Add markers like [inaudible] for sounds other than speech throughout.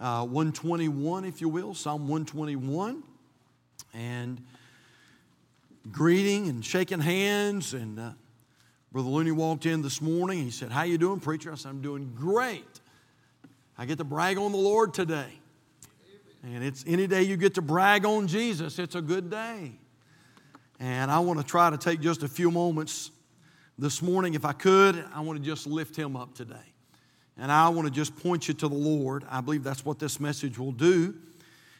uh, 121, if you will, Psalm 121. And greeting and shaking hands. And uh, Brother Looney walked in this morning. He said, How you doing, preacher? I said, I'm doing great. I get to brag on the Lord today. And it's any day you get to brag on Jesus, it's a good day. And I want to try to take just a few moments this morning, if I could. I want to just lift him up today. And I want to just point you to the Lord. I believe that's what this message will do.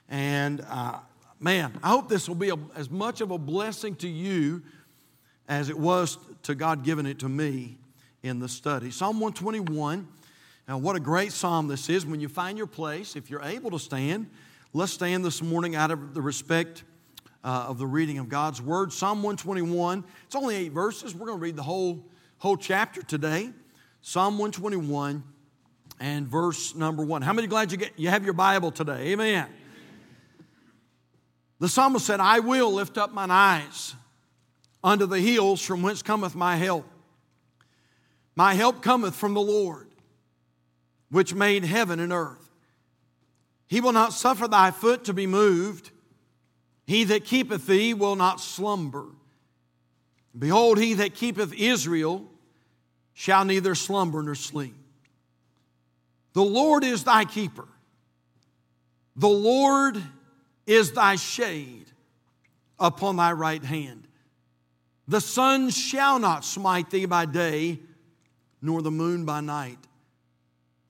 And uh, man, I hope this will be a, as much of a blessing to you as it was to God giving it to me in the study. Psalm 121. Now, what a great psalm this is. When you find your place, if you're able to stand, let's stand this morning out of the respect uh, of the reading of God's Word. Psalm 121. It's only eight verses. We're going to read the whole, whole chapter today. Psalm 121 and verse number one. How many glad you, get, you have your Bible today? Amen. The psalmist said, I will lift up mine eyes unto the hills from whence cometh my help. My help cometh from the Lord, which made heaven and earth. He will not suffer thy foot to be moved. He that keepeth thee will not slumber. Behold, he that keepeth Israel shall neither slumber nor sleep. The Lord is thy keeper. The Lord is thy shade upon thy right hand. The sun shall not smite thee by day, nor the moon by night.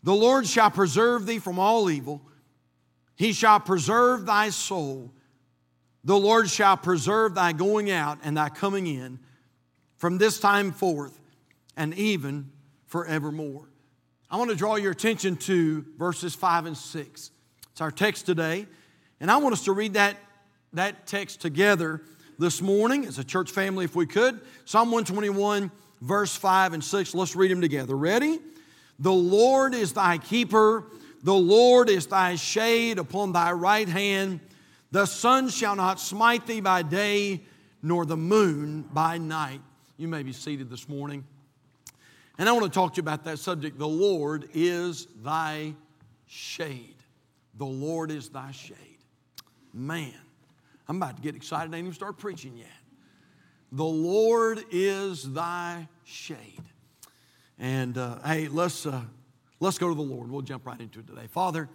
The Lord shall preserve thee from all evil. He shall preserve thy soul. The Lord shall preserve thy going out and thy coming in from this time forth and even forevermore. I want to draw your attention to verses 5 and 6. It's our text today. And I want us to read that, that text together this morning as a church family, if we could. Psalm 121, verse 5 and 6. Let's read them together. Ready? The Lord is thy keeper, the Lord is thy shade upon thy right hand. The sun shall not smite thee by day, nor the moon by night. You may be seated this morning. And I want to talk to you about that subject. The Lord is thy shade. The Lord is thy shade. Man, I'm about to get excited. I ain't even start preaching yet. The Lord is thy shade. And uh, hey, let's, uh, let's go to the Lord. We'll jump right into it today. Father,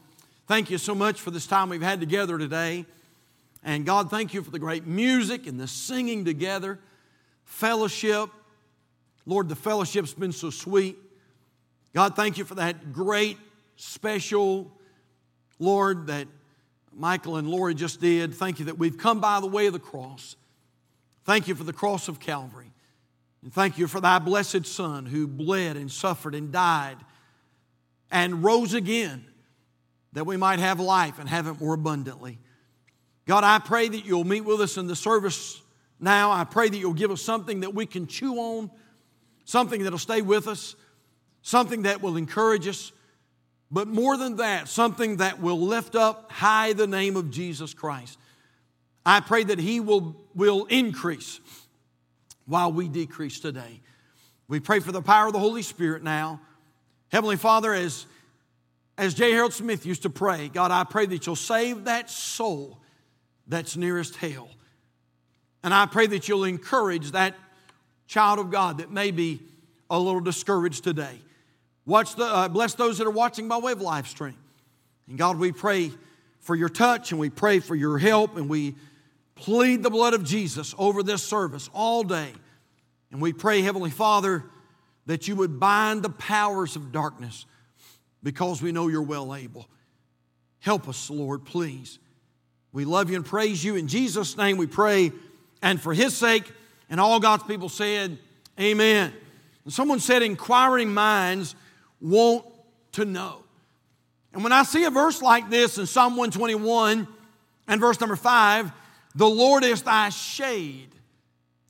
thank you so much for this time we've had together today. And God, thank you for the great music and the singing together, fellowship. Lord, the fellowship's been so sweet. God, thank you for that great, special, Lord, that Michael and Lori just did. Thank you that we've come by the way of the cross. Thank you for the cross of Calvary. And thank you for thy blessed Son who bled and suffered and died and rose again that we might have life and have it more abundantly. God, I pray that you'll meet with us in the service now. I pray that you'll give us something that we can chew on, something that'll stay with us, something that will encourage us, but more than that, something that will lift up high the name of Jesus Christ. I pray that He will, will increase while we decrease today. We pray for the power of the Holy Spirit now. Heavenly Father, as, as J. Harold Smith used to pray, God, I pray that you'll save that soul that's nearest hell. And I pray that you'll encourage that child of God that may be a little discouraged today. Watch the, uh, bless those that are watching by way of live stream. And God, we pray for your touch and we pray for your help and we plead the blood of Jesus over this service all day. And we pray, Heavenly Father, that you would bind the powers of darkness because we know you're well able. Help us, Lord, please. We love you and praise you. In Jesus' name we pray. And for his sake, and all God's people said, Amen. And someone said, Inquiring minds want to know. And when I see a verse like this in Psalm 121 and verse number five, the Lord is thy shade.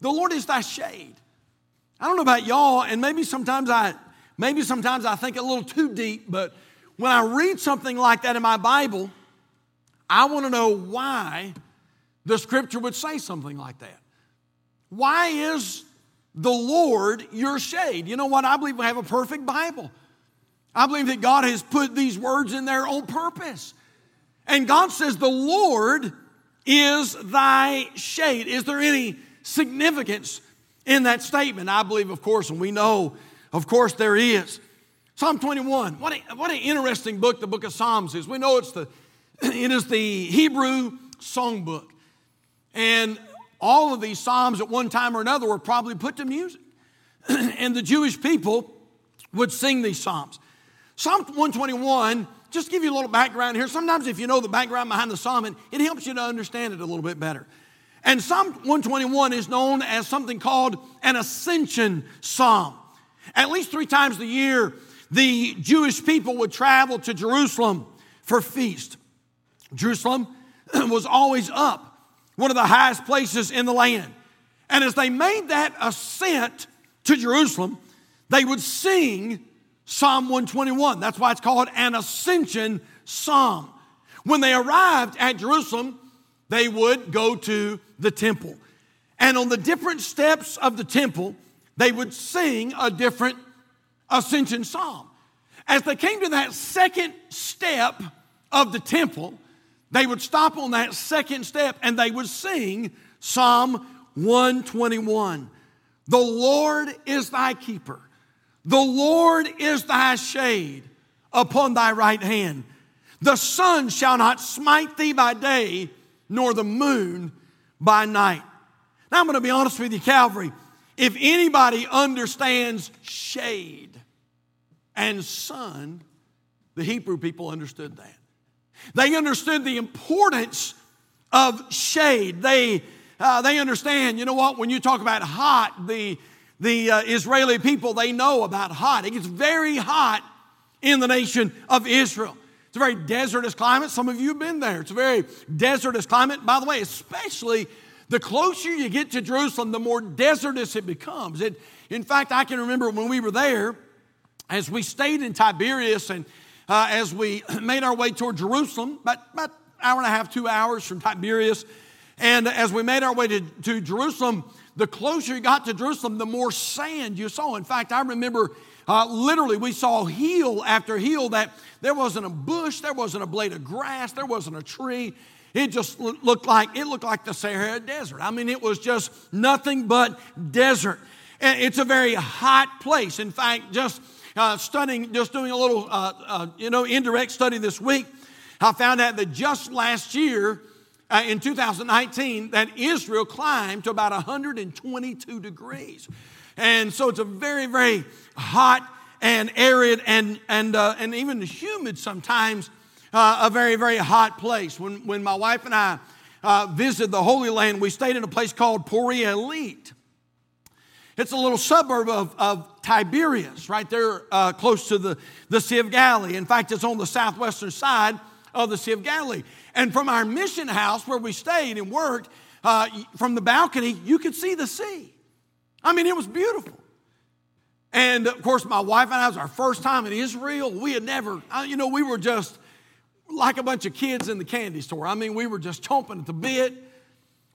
The Lord is thy shade. I don't know about y'all, and maybe sometimes I maybe sometimes I think a little too deep, but when I read something like that in my Bible, I want to know why the scripture would say something like that. Why is the Lord your shade? You know what? I believe we have a perfect Bible. I believe that God has put these words in there on purpose. And God says, The Lord is thy shade. Is there any significance in that statement? I believe, of course, and we know, of course, there is. Psalm 21. What, a, what an interesting book the book of Psalms is. We know it's the, [clears throat] it is the Hebrew songbook. And all of these Psalms at one time or another were probably put to music. [clears throat] and the Jewish people would sing these Psalms. Psalm 121, just give you a little background here. Sometimes, if you know the background behind the psalm, it helps you to understand it a little bit better. And Psalm 121 is known as something called an ascension psalm. At least three times a year, the Jewish people would travel to Jerusalem for feast. Jerusalem [clears throat] was always up, one of the highest places in the land. And as they made that ascent to Jerusalem, they would sing Psalm 121. That's why it's called an ascension psalm. When they arrived at Jerusalem, they would go to the temple. And on the different steps of the temple, they would sing a different ascension psalm. As they came to that second step of the temple, they would stop on that second step and they would sing Psalm 121. The Lord is thy keeper. The Lord is thy shade upon thy right hand. The sun shall not smite thee by day, nor the moon by night. Now, I'm going to be honest with you, Calvary. If anybody understands shade and sun, the Hebrew people understood that. They understood the importance of shade. They, uh, they understand, you know what, when you talk about hot, the, the uh, Israeli people, they know about hot. It gets very hot in the nation of Israel. It's a very desertous climate. Some of you have been there. It's a very desertous climate. By the way, especially the closer you get to Jerusalem, the more desertous it becomes. It, in fact, I can remember when we were there, as we stayed in Tiberias and uh, as we [clears throat] made our way toward Jerusalem, about, about hour and a half, two hours from Tiberias, and as we made our way to, to Jerusalem, the closer you got to Jerusalem, the more sand you saw. In fact, I remember uh, literally we saw hill after hill that there wasn't a bush, there wasn't a blade of grass, there wasn't a tree. It just looked like it looked like the Sahara Desert. I mean, it was just nothing but desert. And it's a very hot place. In fact, just uh, studying, just doing a little, uh, uh you know, indirect study this week, I found out that just last year, uh, in 2019 that Israel climbed to about 122 degrees. And so it's a very, very hot and arid and, and, uh, and even humid sometimes, a very, very hot place. When, when my wife and I visited the Holy Land, we stayed in a place called Poria Illit. It's a little suburb of, of Tiberias, right there uh, close to the, the Sea of Galilee. In fact, it's on the southwestern side of the Sea of Galilee. And from our mission house where we stayed and worked, uh, from the balcony, you could see the sea. I mean, it was beautiful. And of course, my wife and I, was our first time in Israel. We had never, you know, we were just like a bunch of kids in the candy store. I mean, we were just chomping at the bit.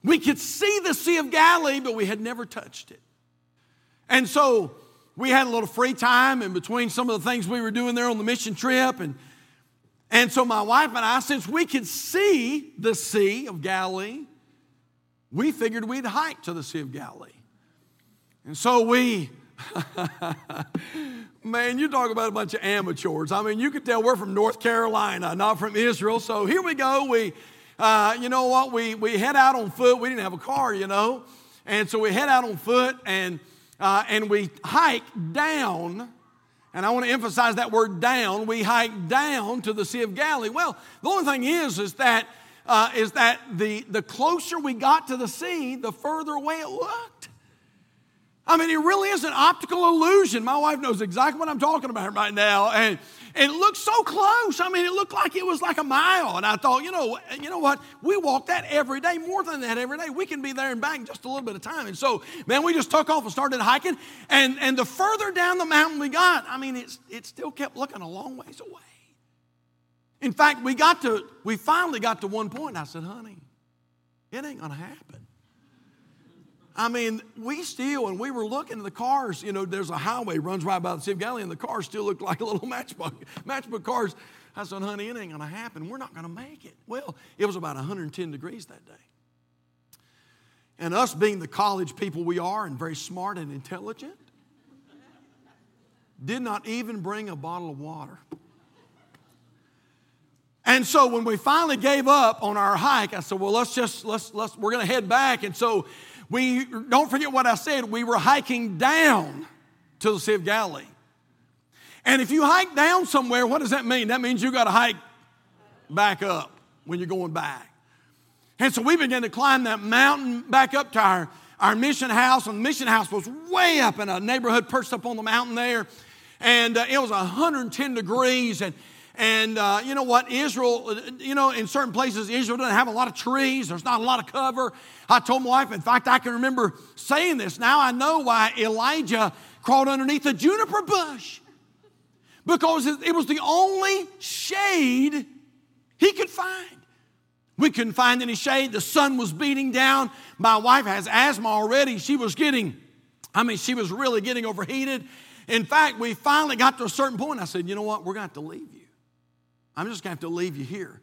We could see the Sea of Galilee, but we had never touched it. And so we had a little free time in between some of the things we were doing there on the mission trip. And and so my wife and I, since we could see the Sea of Galilee, we figured we'd hike to the Sea of Galilee. And so we, [laughs] man, you talk about a bunch of amateurs. I mean, you could tell we're from North Carolina, not from Israel. So here we go. We, uh, you know what? We, we head out on foot. We didn't have a car, you know. And so we head out on foot and, uh, and we hike down and I want to emphasize that word down. We hike down to the Sea of Galilee. Well, the only thing is, is that, uh, is that the, the closer we got to the sea, the further away it looked. I mean, it really is an optical illusion. My wife knows exactly what I'm talking about right now. And it looked so close. I mean, it looked like it was like a mile. And I thought, you know, you know what? We walk that every day, more than that every day. We can be there and back in just a little bit of time. And so, man, we just took off and started hiking. And, and the further down the mountain we got, I mean, it's, it still kept looking a long ways away. In fact, we got to, we finally got to one point. I said, honey, it ain't going to happen. I mean, we still, and we were looking at the cars, you know, there's a highway runs right by the Sea of Galilee, and the cars still look like [laughs] little matchbook, matchbook cars. I said, honey, it ain't gonna happen. We're not gonna make it. Well, it was about 110 degrees that day. And us being the college people we are and very smart and intelligent, did not even bring a bottle of water. And so when we finally gave up on our hike, I said, well, let's just, let's, let's, we're going to head back. And so we, don't forget what I said, we were hiking down to the Sea of Galilee. And if you hike down somewhere, what does that mean? That means you got to hike back up when you're going back. And so we began to climb that mountain back up to our, our mission house. And the mission house was way up in a neighborhood perched up on the mountain there. And uh, it was 110 degrees. And, and uh, you know what? Israel, you know, in certain places, Israel doesn't have a lot of trees. There's not a lot of cover. I told my wife, in fact, I can remember saying this. Now I know why Elijah crawled underneath a juniper bush. Because it was the only shade he could find. We couldn't find any shade. The sun was beating down. My wife has asthma already. She was getting, I mean, she was really getting overheated. In fact, we finally got to a certain point. I said, you know what? We're going to have to leave you. I'm just going to have to leave you here.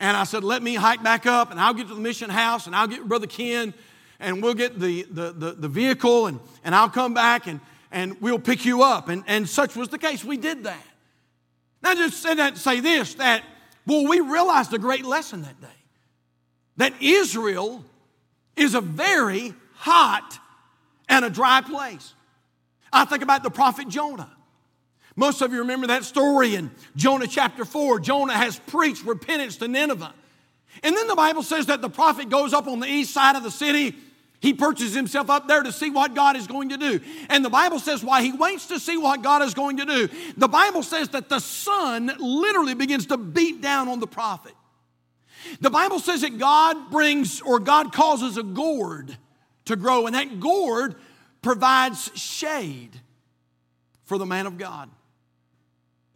And I said, let me hike back up and I'll get to the mission house and I'll get Brother Ken and we'll get the, the, the, the vehicle and, and I'll come back and, and we'll pick you up. And, and such was the case. We did that. Now, just said that to say this that well, we realized a great lesson that day that Israel is a very hot and a dry place. I think about the prophet Jonah. Most of you remember that story in Jonah chapter 4. Jonah has preached repentance to Nineveh. And then the Bible says that the prophet goes up on the east side of the city he perches himself up there to see what God is going to do. And the Bible says why he waits to see what God is going to do. The Bible says that the sun literally begins to beat down on the prophet. The Bible says that God brings or God causes a gourd to grow, and that gourd provides shade for the man of God.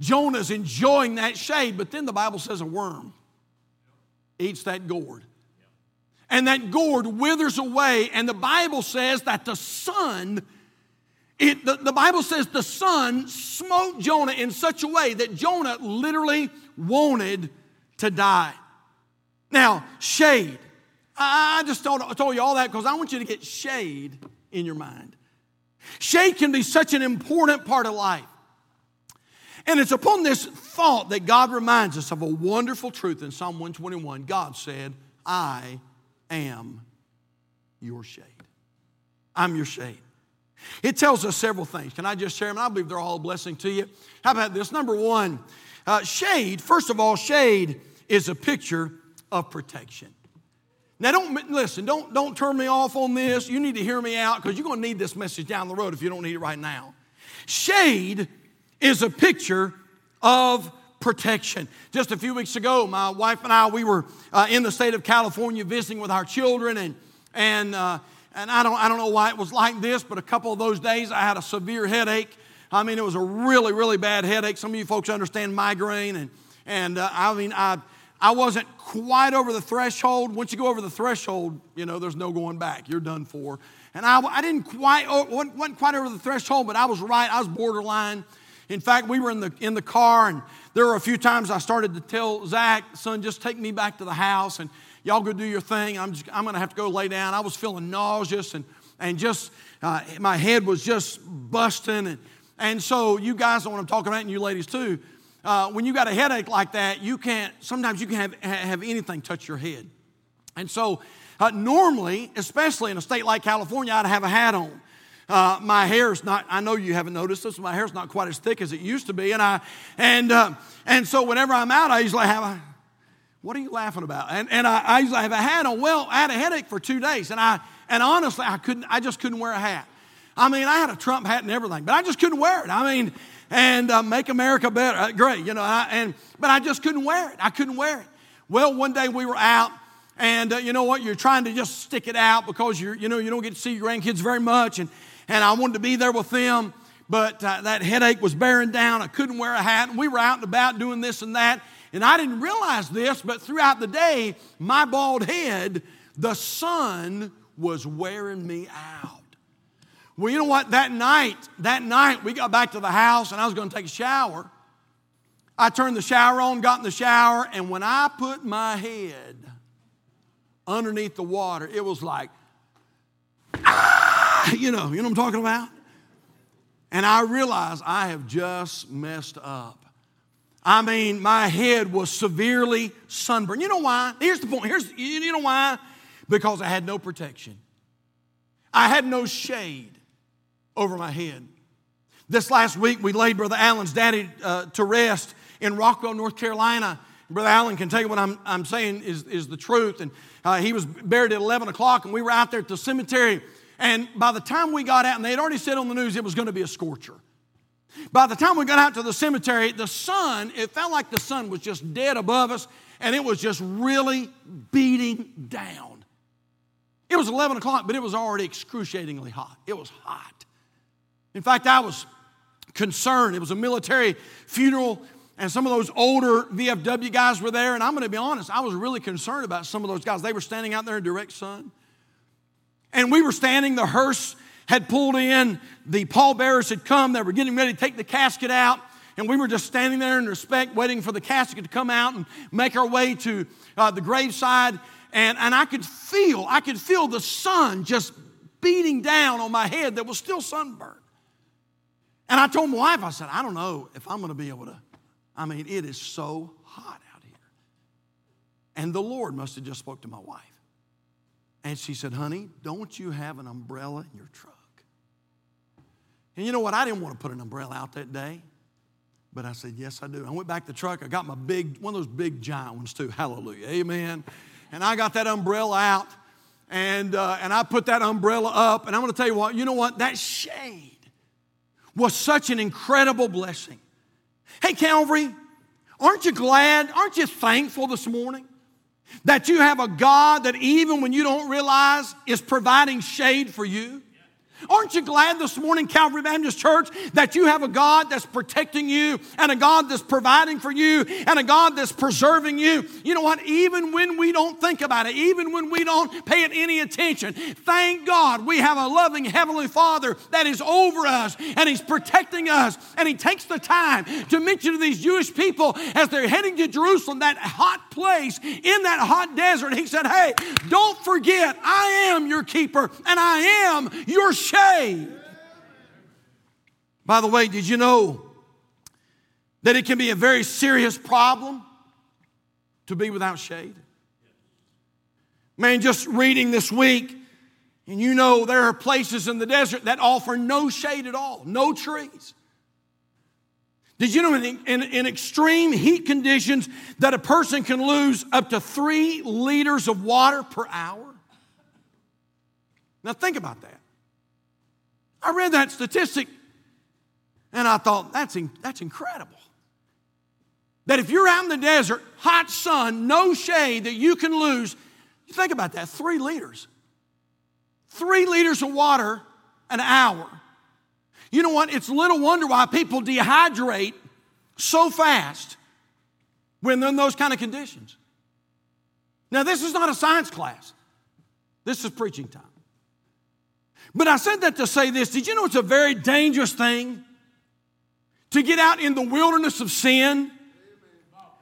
Jonah's enjoying that shade, but then the Bible says a worm eats that gourd and that gourd withers away. And the Bible says that the sun, it, the, the Bible says the sun smote Jonah in such a way that Jonah literally wanted to die. Now, shade. I just told, told you all that because I want you to get shade in your mind. Shade can be such an important part of life. And it's upon this thought that God reminds us of a wonderful truth in Psalm 121. God said, I am your shade. I'm your shade. It tells us several things. Can I just share them? I believe they're all a blessing to you. How about this? Number one, uh, shade, first of all, shade is a picture of protection. Now, don't listen, don't, don't turn me off on this. You need to hear me out because you're going to need this message down the road if you don't need it right now. Shade is a picture of protection. Just a few weeks ago, my wife and I, we were uh, in the state of California visiting with our children, and, and, uh, and I, don't, I don't know why it was like this, but a couple of those days I had a severe headache. I mean, it was a really, really bad headache. Some of you folks understand migraine, and, and uh, I mean, I, I wasn't quite over the threshold. Once you go over the threshold, you know, there's no going back. You're done for. And I, I didn't quite, oh, wasn't, wasn't quite over the threshold, but I was right. I was borderline. In fact, we were in the, in the car, and there were a few times I started to tell Zach, son, just take me back to the house, and y'all go do your thing. I'm, I'm going to have to go lay down. I was feeling nauseous, and, and just uh, my head was just busting. And, and so, you guys know what I'm talking about, and you ladies too. Uh, when you got a headache like that, you can't, sometimes you can't have, have anything touch your head. And so, uh, normally, especially in a state like California, I'd have a hat on. Uh, my hair's not, I know you haven't noticed this, my hair's not quite as thick as it used to be. And, I, and, uh, and so whenever I'm out, I usually have a, what are you laughing about? And, and I, I usually have a hat on. Well, I had a headache for two days, and, I, and honestly, I, couldn't, I just couldn't wear a hat. I mean, I had a Trump hat and everything, but I just couldn't wear it. I mean, and uh, make America better, uh, great, you know. I, and but I just couldn't wear it. I couldn't wear it. Well, one day we were out, and uh, you know what? You're trying to just stick it out because you're, you know, you don't get to see your grandkids very much, and and I wanted to be there with them, but uh, that headache was bearing down. I couldn't wear a hat, and we were out and about doing this and that. And I didn't realize this, but throughout the day, my bald head, the sun was wearing me out. Well, you know what? That night, that night, we got back to the house and I was going to take a shower. I turned the shower on, got in the shower, and when I put my head underneath the water, it was like, [laughs] you know, you know what I'm talking about? And I realized I have just messed up. I mean, my head was severely sunburned. You know why? Here's the point. Here's you know why? Because I had no protection. I had no shade over my head. This last week, we laid Brother Allen's daddy uh, to rest in Rockwell, North Carolina. Brother Allen can tell you what I'm, I'm saying is, is the truth. And uh, he was buried at 11 o'clock, and we were out there at the cemetery. And by the time we got out, and they had already said on the news it was going to be a scorcher. By the time we got out to the cemetery, the sun, it felt like the sun was just dead above us, and it was just really beating down. It was 11 o'clock, but it was already excruciatingly hot. It was hot. In fact, I was concerned. It was a military funeral, and some of those older VFW guys were there. And I'm going to be honest, I was really concerned about some of those guys. They were standing out there in direct sun. And we were standing, the hearse had pulled in, the pallbearers had come, they were getting ready to take the casket out. And we were just standing there in respect, waiting for the casket to come out and make our way to uh, the graveside. And, and I could feel, I could feel the sun just beating down on my head that was still sunburned. And I told my wife, I said, I don't know if I'm going to be able to. I mean, it is so hot out here. And the Lord must have just spoke to my wife. And she said, honey, don't you have an umbrella in your truck? And you know what? I didn't want to put an umbrella out that day. But I said, yes, I do. I went back to the truck. I got my big, one of those big giant ones too. Hallelujah. Amen. And I got that umbrella out and, uh, and I put that umbrella up. And I'm going to tell you what, you know what? That shade was such an incredible blessing. Hey, Calvary, aren't you glad? Aren't you thankful this morning that you have a God that even when you don't realize is providing shade for you? Aren't you glad this morning, Calvary Baptist Church, that you have a God that's protecting you and a God that's providing for you and a God that's preserving you? You know what? Even when we don't think about it, even when we don't pay it any attention, thank God we have a loving Heavenly Father that is over us and He's protecting us. And He takes the time to mention to these Jewish people as they're heading to Jerusalem, that hot place in that hot desert. He said, Hey, don't forget, I am your keeper and I am your shade. By the way, did you know that it can be a very serious problem to be without shade? Man, just reading this week, and you know there are places in the desert that offer no shade at all, no trees. Did you know in, in, in, extreme heat conditions that a person can lose up to three liters of water per hour? Now think about that. I read that statistic and I thought, that's, in, that's incredible. That if you're out in the desert, hot sun, no shade, that you can lose, you think about that, three liters. Three liters of water an hour. You know what? It's little wonder why people dehydrate so fast when they're in those kind of conditions. Now, this is not a science class, this is preaching time. But I said that to say this. Did you know it's a very dangerous thing to get out in the wilderness of sin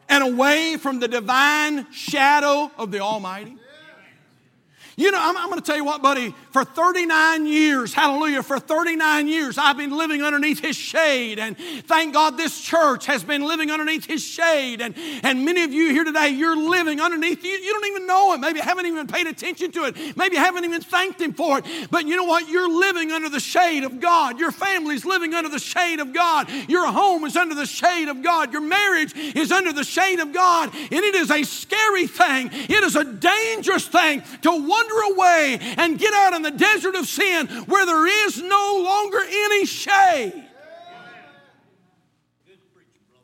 and away from the divine shadow of the Almighty? You know, I'm, I'm going to tell you what, buddy, for 39 years, hallelujah, for 39 years, I've been living underneath His shade. And thank God this church has been living underneath His shade. And, and many of you here today, you're living underneath, you, you don't even know it. Maybe haven't even paid attention to it. Maybe haven't even thanked Him for it. But you know what? You're living under the shade of God. Your family's living under the shade of God. Your home is under the shade of God. Your marriage is under the shade of God. And it is a scary thing, it is a dangerous thing to wonder wander away and get out in the desert of sin where there is no longer any shade.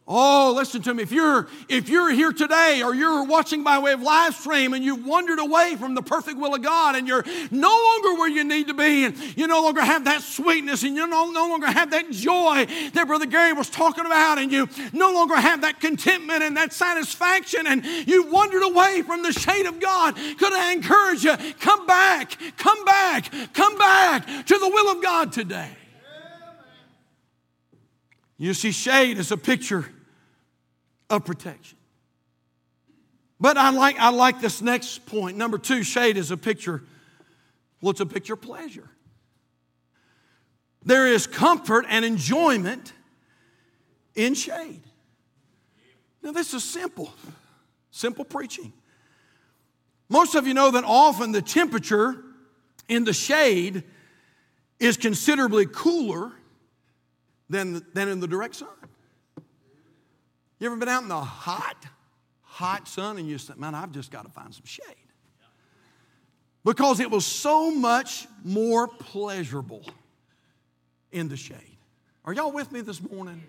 Oh, listen to me. If you're if you're here today or you're watching by way of live stream and you've wandered away from the perfect will of God and you're no longer where you need to be and you no longer have that sweetness and you no, no longer have that joy that Brother Gary was talking about and you no longer have that contentment and that satisfaction and you've wandered away from the shade of God, could I encourage you, come back, come back, come back to the will of God today. You see, shade is a picture of protection. But I like, I like this next point. Number two, shade is a picture, well, it's a picture of pleasure. There is comfort and enjoyment in shade. Now, this is simple, simple preaching. Most of you know that often the temperature in the shade is considerably cooler than, than in the direct sun. You ever been out in the hot, hot sun and you say, man, I've just got to find some shade? Because it was so much more pleasurable in the shade. Are y'all with me this morning?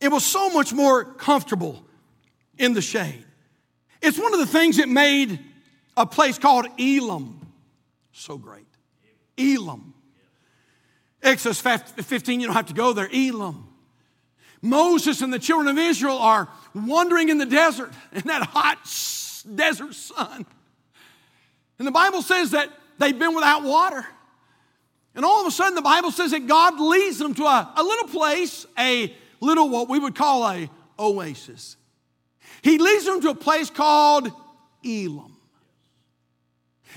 It was so much more comfortable in the shade. It's one of the things that made a place called Elam so great. Elim. Exodus 15, you don't have to go there. Elam. Moses and the children of Israel are wandering in the desert [laughs] in that hot desert sun. And the Bible says that they've been without water. And all of a sudden, the Bible says that God leads them to a, a little place, a little what we would call a oasis. He leads them to a place called Elim.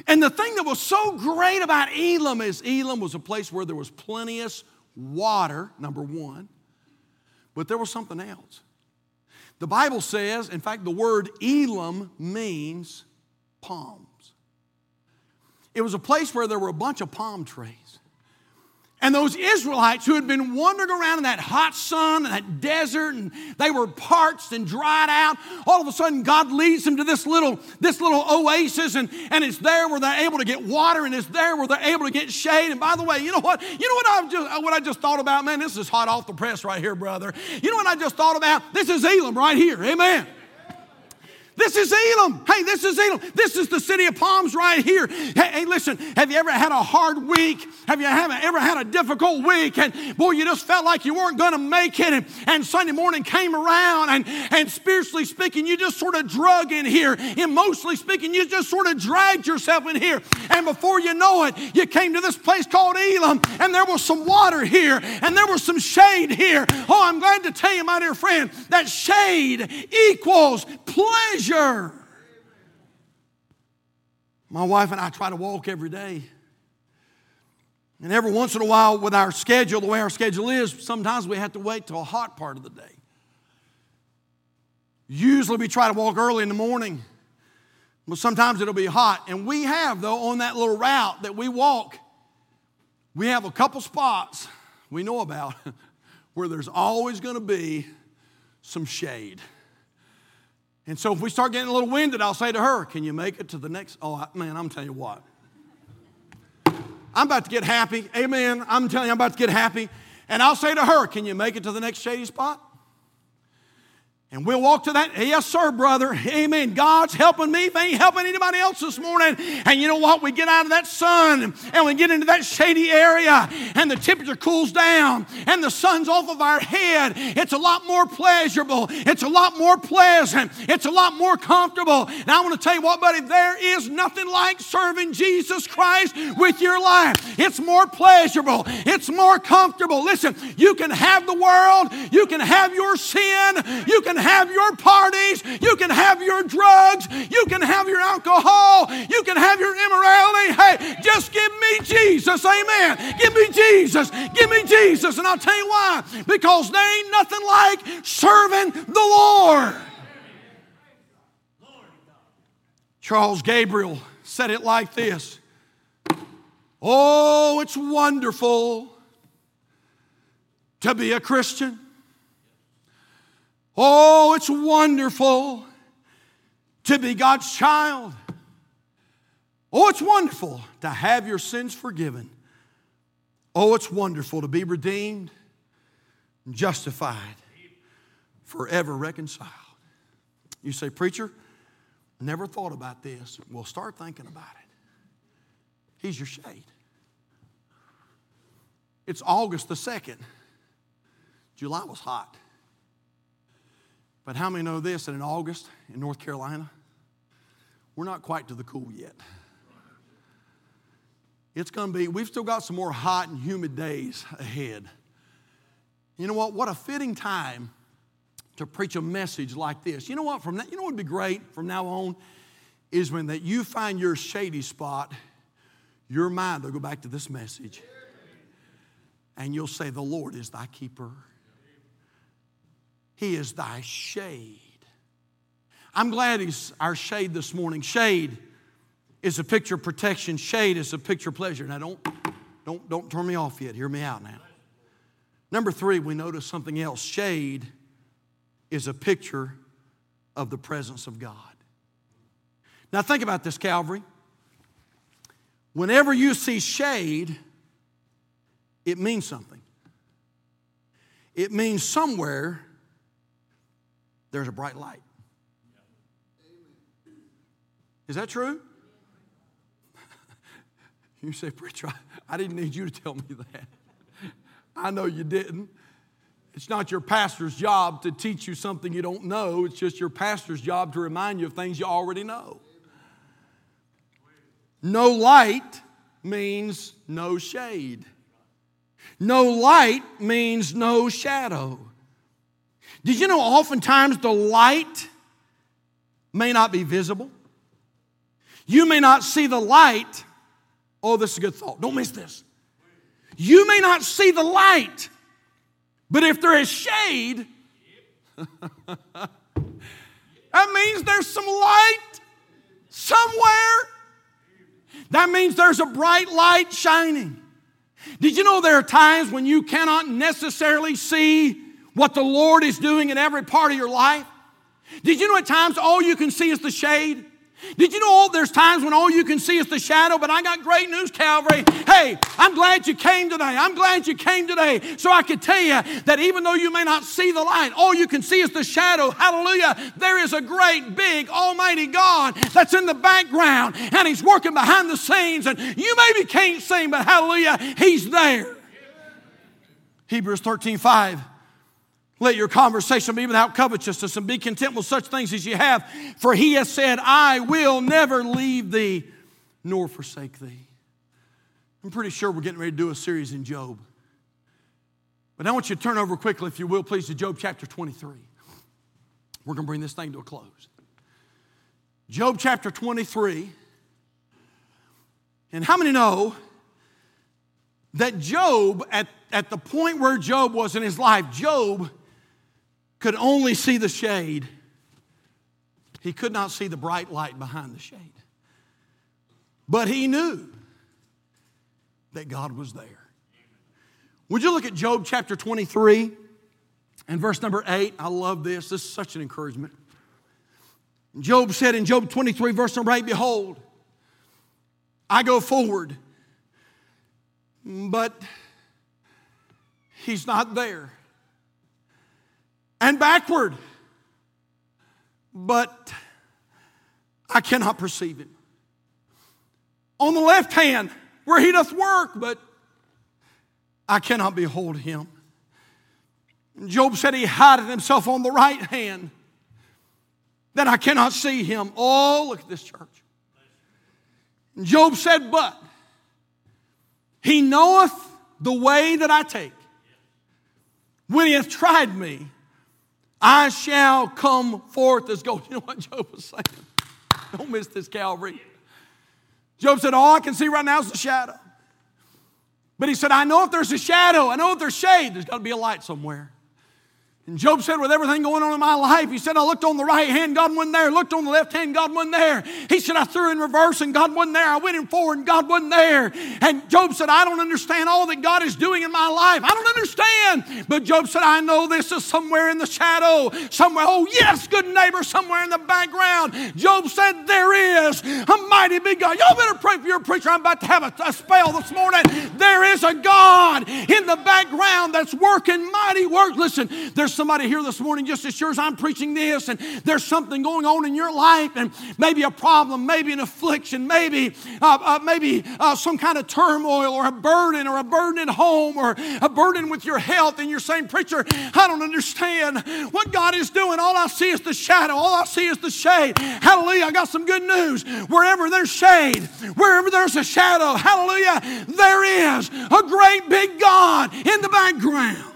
And the thing that was so great about Elam is Elam was a place where there was plenteous water, number one. But there was something else. The Bible says, in fact, the word Elam means palms. It was a place where there were a bunch of palm trees. And those Israelites who had been wandering around in that hot sun and that desert and they were parched and dried out, all of a sudden God leads them to this little, this little oasis and, and it's there where they're able to get water and it's there where they're able to get shade. And by the way, you know what? You know what I just what I just thought about? Man, this is hot off the press right here, brother. You know what I just thought about? This is Elam right here. Amen. This is Elim. Hey, this is Elim. This is the city of palms right here. Hey, hey, listen, have you ever had a hard week? Have you ever had a difficult week? And boy, you just felt like you weren't going to make it. And, and, Sunday morning came around, and, and spiritually speaking, you just sort of drug in here. Emotionally speaking, you just sort of dragged yourself in here. And before you know it, you came to this place called Elim, and there was some water here, and there was some shade here. Oh, I'm glad to tell you, my dear friend, that shade equals pleasure pleasure. My wife and I try to walk every day. And every once in a while, with our schedule, the way our schedule is, sometimes we have to wait till a hot part of the day. Usually we try to walk early in the morning, but sometimes it'll be hot. And we have, though, on that little route that we walk, we have a couple spots we know about [laughs] where there's always going to be some shade. And so if we start getting a little winded, I'll say to her, Can you make it to the next? Oh, man, I'm telling you what. I'm about to get happy. Amen. I'm telling you, I'm about to get happy. And I'll say to her, Can you make it to the next shady spot? And we'll walk to that. Yes, sir, brother. Amen. God's helping me. If ain't helping anybody else this morning. And you know what? We get out of that sun and we get into that shady area and the temperature cools down and the sun's off of our head. It's a lot more pleasurable. It's a lot more pleasant. It's a lot more comfortable. And I want to tell you what, buddy, there is nothing like serving Jesus Christ with your life. It's more pleasurable. It's more comfortable. Listen, you can have the world. You can have your sin. You can can have your parties, you can have your drugs, you can have your alcohol, you can have your immorality. Hey, just give me Jesus. Amen. Give me Jesus. Give me Jesus. And I'll tell you why. Because there ain't nothing like serving the Lord. Charles Gabriel said it like this Oh, it's wonderful to be a Christian. Oh, it's wonderful to be God's child. Oh, it's wonderful to have your sins forgiven. Oh, it's wonderful to be redeemed justified. forever reconciled. You say, Preacher, never thought about this. Well, start thinking about it. He's your shade. It's August the 2nd. July was hot. But how many know this that in August in North Carolina, we're not quite to the cool yet. It's going to be, we've still got some more hot and humid days ahead. You know what? What a fitting time to preach a message like this. You know what? From that, you know what would be great from now on is when that you find your shady spot, your mind will go back to this message, and you'll say, "The Lord is thy keeper. He is thy shade." I'm glad he's our shade this morning. Shade is a picture of protection. Shade is a picture of pleasure. Now don't don't don't turn me off yet. Hear me out now. Number three, we notice something else. Shade is a picture of the presence of God. Now, think about this, Calvary. Whenever you see shade, it means something. It means somewhere there's a bright light. Is that true? [laughs] you say, Preacher, I didn't need you to tell me that. [laughs] I know you didn't. It's not your pastor's job to teach you something you don't know. It's just your pastor's job to remind you of things you already know. No light means no shade. No light means no shadow. Did you know oftentimes the light may not be visible? You may not see the light. Oh, this is a good thought. Don't miss this. You may not see the light but if there is shade, [laughs] that means there's some light somewhere. That means there's a bright light shining. Did you know there are times when you cannot necessarily see what the Lord is doing in every part of your life? Did you know at times all you can see is the shade? Did you know there's times when all you can see is the shadow? But I got great news, Calvary. Hey, I'm glad you came today. I'm glad you came today. So I could tell you that even though you may not see the light, all you can see is the shadow. Hallelujah. There is a great, big, almighty God that's in the background and He's working behind the scenes. And you maybe can't see but hallelujah, He's there. Hebrews 13 5. Let your conversation be without covetousness and be content with such things as you have. For he has said, I will never leave thee nor forsake thee. I'm pretty sure we're getting ready to do a series in Job. But I want you to turn over quickly, if you will, please, to Job chapter 23. We're going to bring this thing to a close. Job chapter 23. And how many know that Job, at, at the point where Job was in his life, Job could only see the shade. He could not see the bright light behind the shade. But he knew that God was there. Would you look at Job chapter 23 and verse number 8? I love this. This is such an encouragement. Job said in Job 23, verse number 8, Behold, I go forward, but he's not there and backward. But I cannot perceive it. On the left hand, where he doth work, but I cannot behold him. Job said he hideth himself on the right hand, that I cannot see him. Oh, look at this church. Job said, But he knoweth the way that I take. When he hath tried me, I shall come forth as gold. [laughs] You know what Job was saying? Don't miss this Calvary. Job said, All I can see right now is the shadow. But he said, I know if there's a shadow, I know if there's shade, there's got to be a light somewhere. And Job said, with everything going on in my life, he said, I looked on the right hand, God wasn't there. Looked on the left hand, God wasn't there. He said, I threw in reverse and God wasn't there. I went in forward and God wasn't there. And Job said, I don't understand all that God is doing in my life. I don't understand. But Job said, I know this is somewhere in the shadow, somewhere, oh yes, good neighbor, somewhere in the background. Job said, There is a mighty big God. Y'all better pray for your preacher. I'm about to have a, a spell this morning. There is a God in the background that's working mighty work. Listen, there's somebody here this morning, just as sure as I'm preaching this, and there's something going on in your life, and maybe a problem, maybe an affliction, maybe uh, uh, maybe uh, some kind of turmoil or a burden or a burden at home or a burden with your health, and you're saying, Preacher, I don't understand what God is doing. All I see is the shadow, all I see is the shade. Hallelujah, I got some good news. Wherever there's shade, wherever there's a shadow, hallelujah, there is a great big God in the background.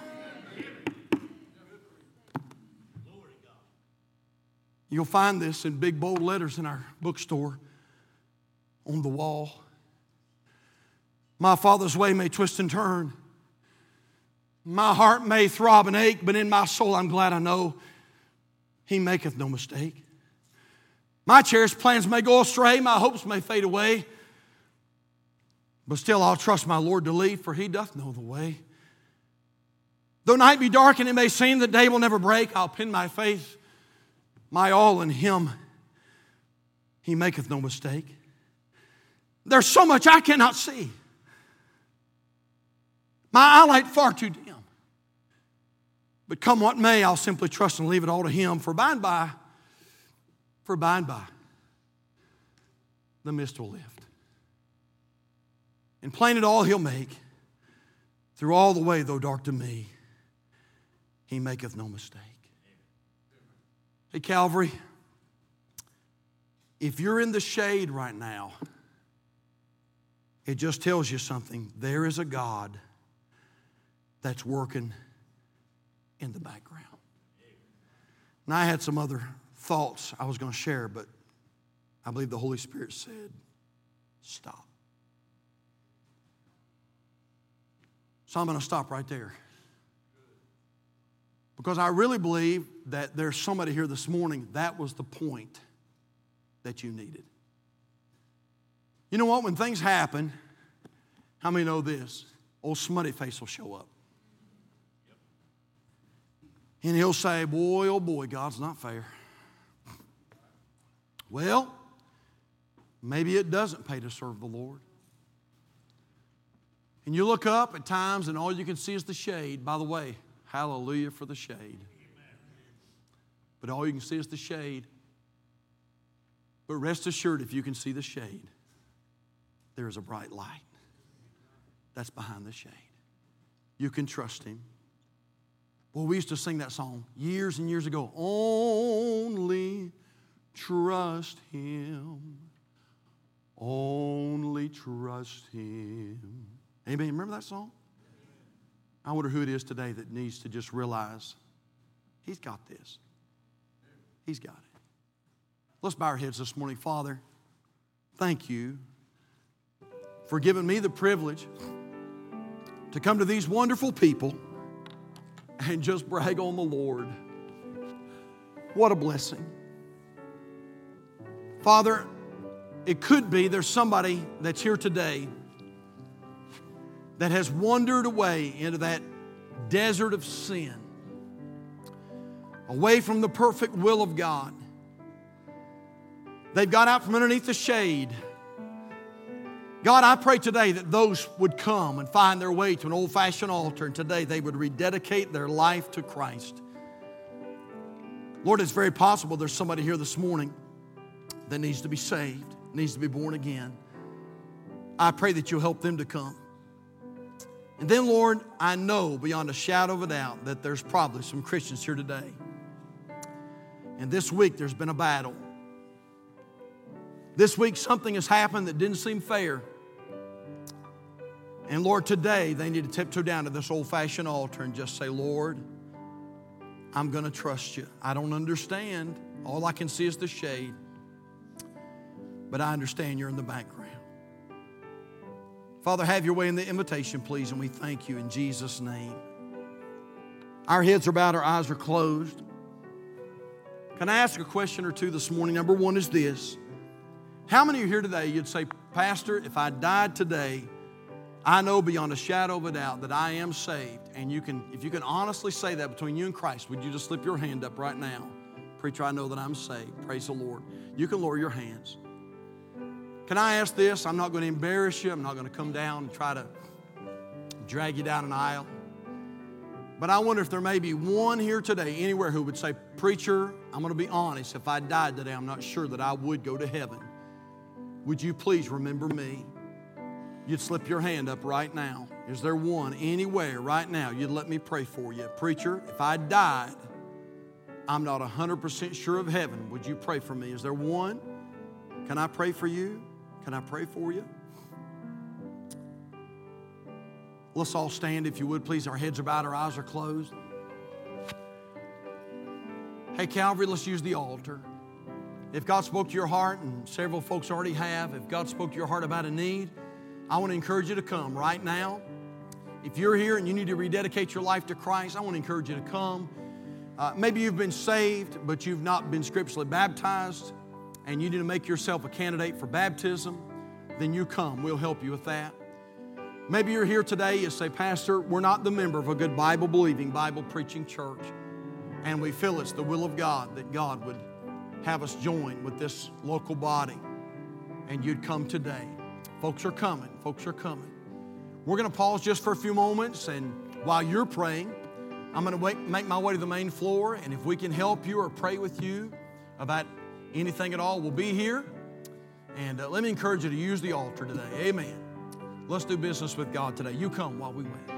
You'll find this in big bold letters in our bookstore on the wall. My Father's way may twist and turn. My heart may throb and ache, but in my soul I'm glad I know He maketh no mistake. My cherished plans may go astray, my hopes may fade away, but still I'll trust my Lord to lead, for He doth know the way. Though night be dark and it may seem that day will never break, I'll pin my faith, my all in Him. He maketh no mistake. There's so much I cannot see. My eyelight far too dim. But come what may, I'll simply trust and leave it all to Him. For by and by, for by and by, the mist will lift. And plain it all He'll make. Through all the way, though dark to me, He maketh no mistake. Hey, Calvary, if you're in the shade right now, it just tells you something. There is a God that's working in the background. And I had some other thoughts I was going to share, but I believe the Holy Spirit said, stop. So I'm going to stop right there. Because I really believe that there's somebody here this morning, that was the point that you needed. You know what? When things happen, how many know this? Old smutty face will show up. And he'll say, Boy, oh boy, God's not fair. Well, maybe it doesn't pay to serve the Lord. And you look up at times and all you can see is the shade. By the way, hallelujah for the shade. But all you can see is the shade. But rest assured, if you can see the shade, there is a bright light that's behind the shade. You can trust Him. Well, we used to sing that song years and years ago. Only trust Him. Only trust Him. Anybody remember that song? I wonder who it is today that needs to just realize He's got this. He's got it. Let's bow our heads this morning. Father, thank you for giving me the privilege to come to these wonderful people and just brag on the Lord. What a blessing. Father, it could be there's somebody that's here today that has wandered away into that desert of sin, away from the perfect will of God. They've got out from underneath the shade God, I pray today that those would come and find their way to an old fashioned altar, and today they would rededicate their life to Christ. Lord, it's very possible there's somebody here this morning that needs to be saved, needs to be born again. I pray that you'll help them to come. And then, Lord, I know beyond a shadow of a doubt that there's probably some Christians here today. And this week there's been a battle. This week something has happened that didn't seem fair. And Lord, today they need to tiptoe down to this old fashioned altar and just say, Lord, I'm going to trust you. I don't understand. All I can see is the shade. But I understand you're in the background. Father, have your way in the invitation, please, and we thank you in Jesus' name. Our heads are bowed, our eyes are closed. Can I ask a question or two this morning? Number one is this How many of you are here today? You'd say, Pastor, if I died today, I know beyond a shadow of a doubt that I am saved. And you can, if you can honestly say that between you and Christ, would you just slip your hand up right now? Preacher, I know that I'm saved. Praise the Lord. You can lower your hands. Can I ask this? I'm not going to embarrass you. I'm not going to come down and try to drag you down an aisle. But I wonder if there may be one here today, anywhere, who would say, Preacher, I'm going to be honest. If I died today, I'm not sure that I would go to heaven. Would you please remember me? You'd slip your hand up right now. Is there one anywhere right now you'd let me pray for you? Preacher, if I died, I'm not 100% sure of heaven. Would you pray for me? Is there one? Can I pray for you? Can I pray for you? Let's all stand, if you would, please. Our heads are bowed, our eyes are closed. Hey, Calvary, let's use the altar. If God spoke to your heart, and several folks already have, if God spoke to your heart about a need, I want to encourage you to come right now. If you're here and you need to rededicate your life to Christ, I want to encourage you to come. Uh, maybe you've been saved, but you've not been scripturally baptized, and you need to make yourself a candidate for baptism, then you come. We'll help you with that. Maybe you're here today, you say, Pastor, we're not the member of a good Bible believing, Bible preaching church. And we feel it's the will of God that God would have us join with this local body. And you'd come today. Folks are coming. Folks are coming. We're going to pause just for a few moments. And while you're praying, I'm going to make my way to the main floor. And if we can help you or pray with you about anything at all, we'll be here. And uh, let me encourage you to use the altar today. Amen. Let's do business with God today. You come while we wait.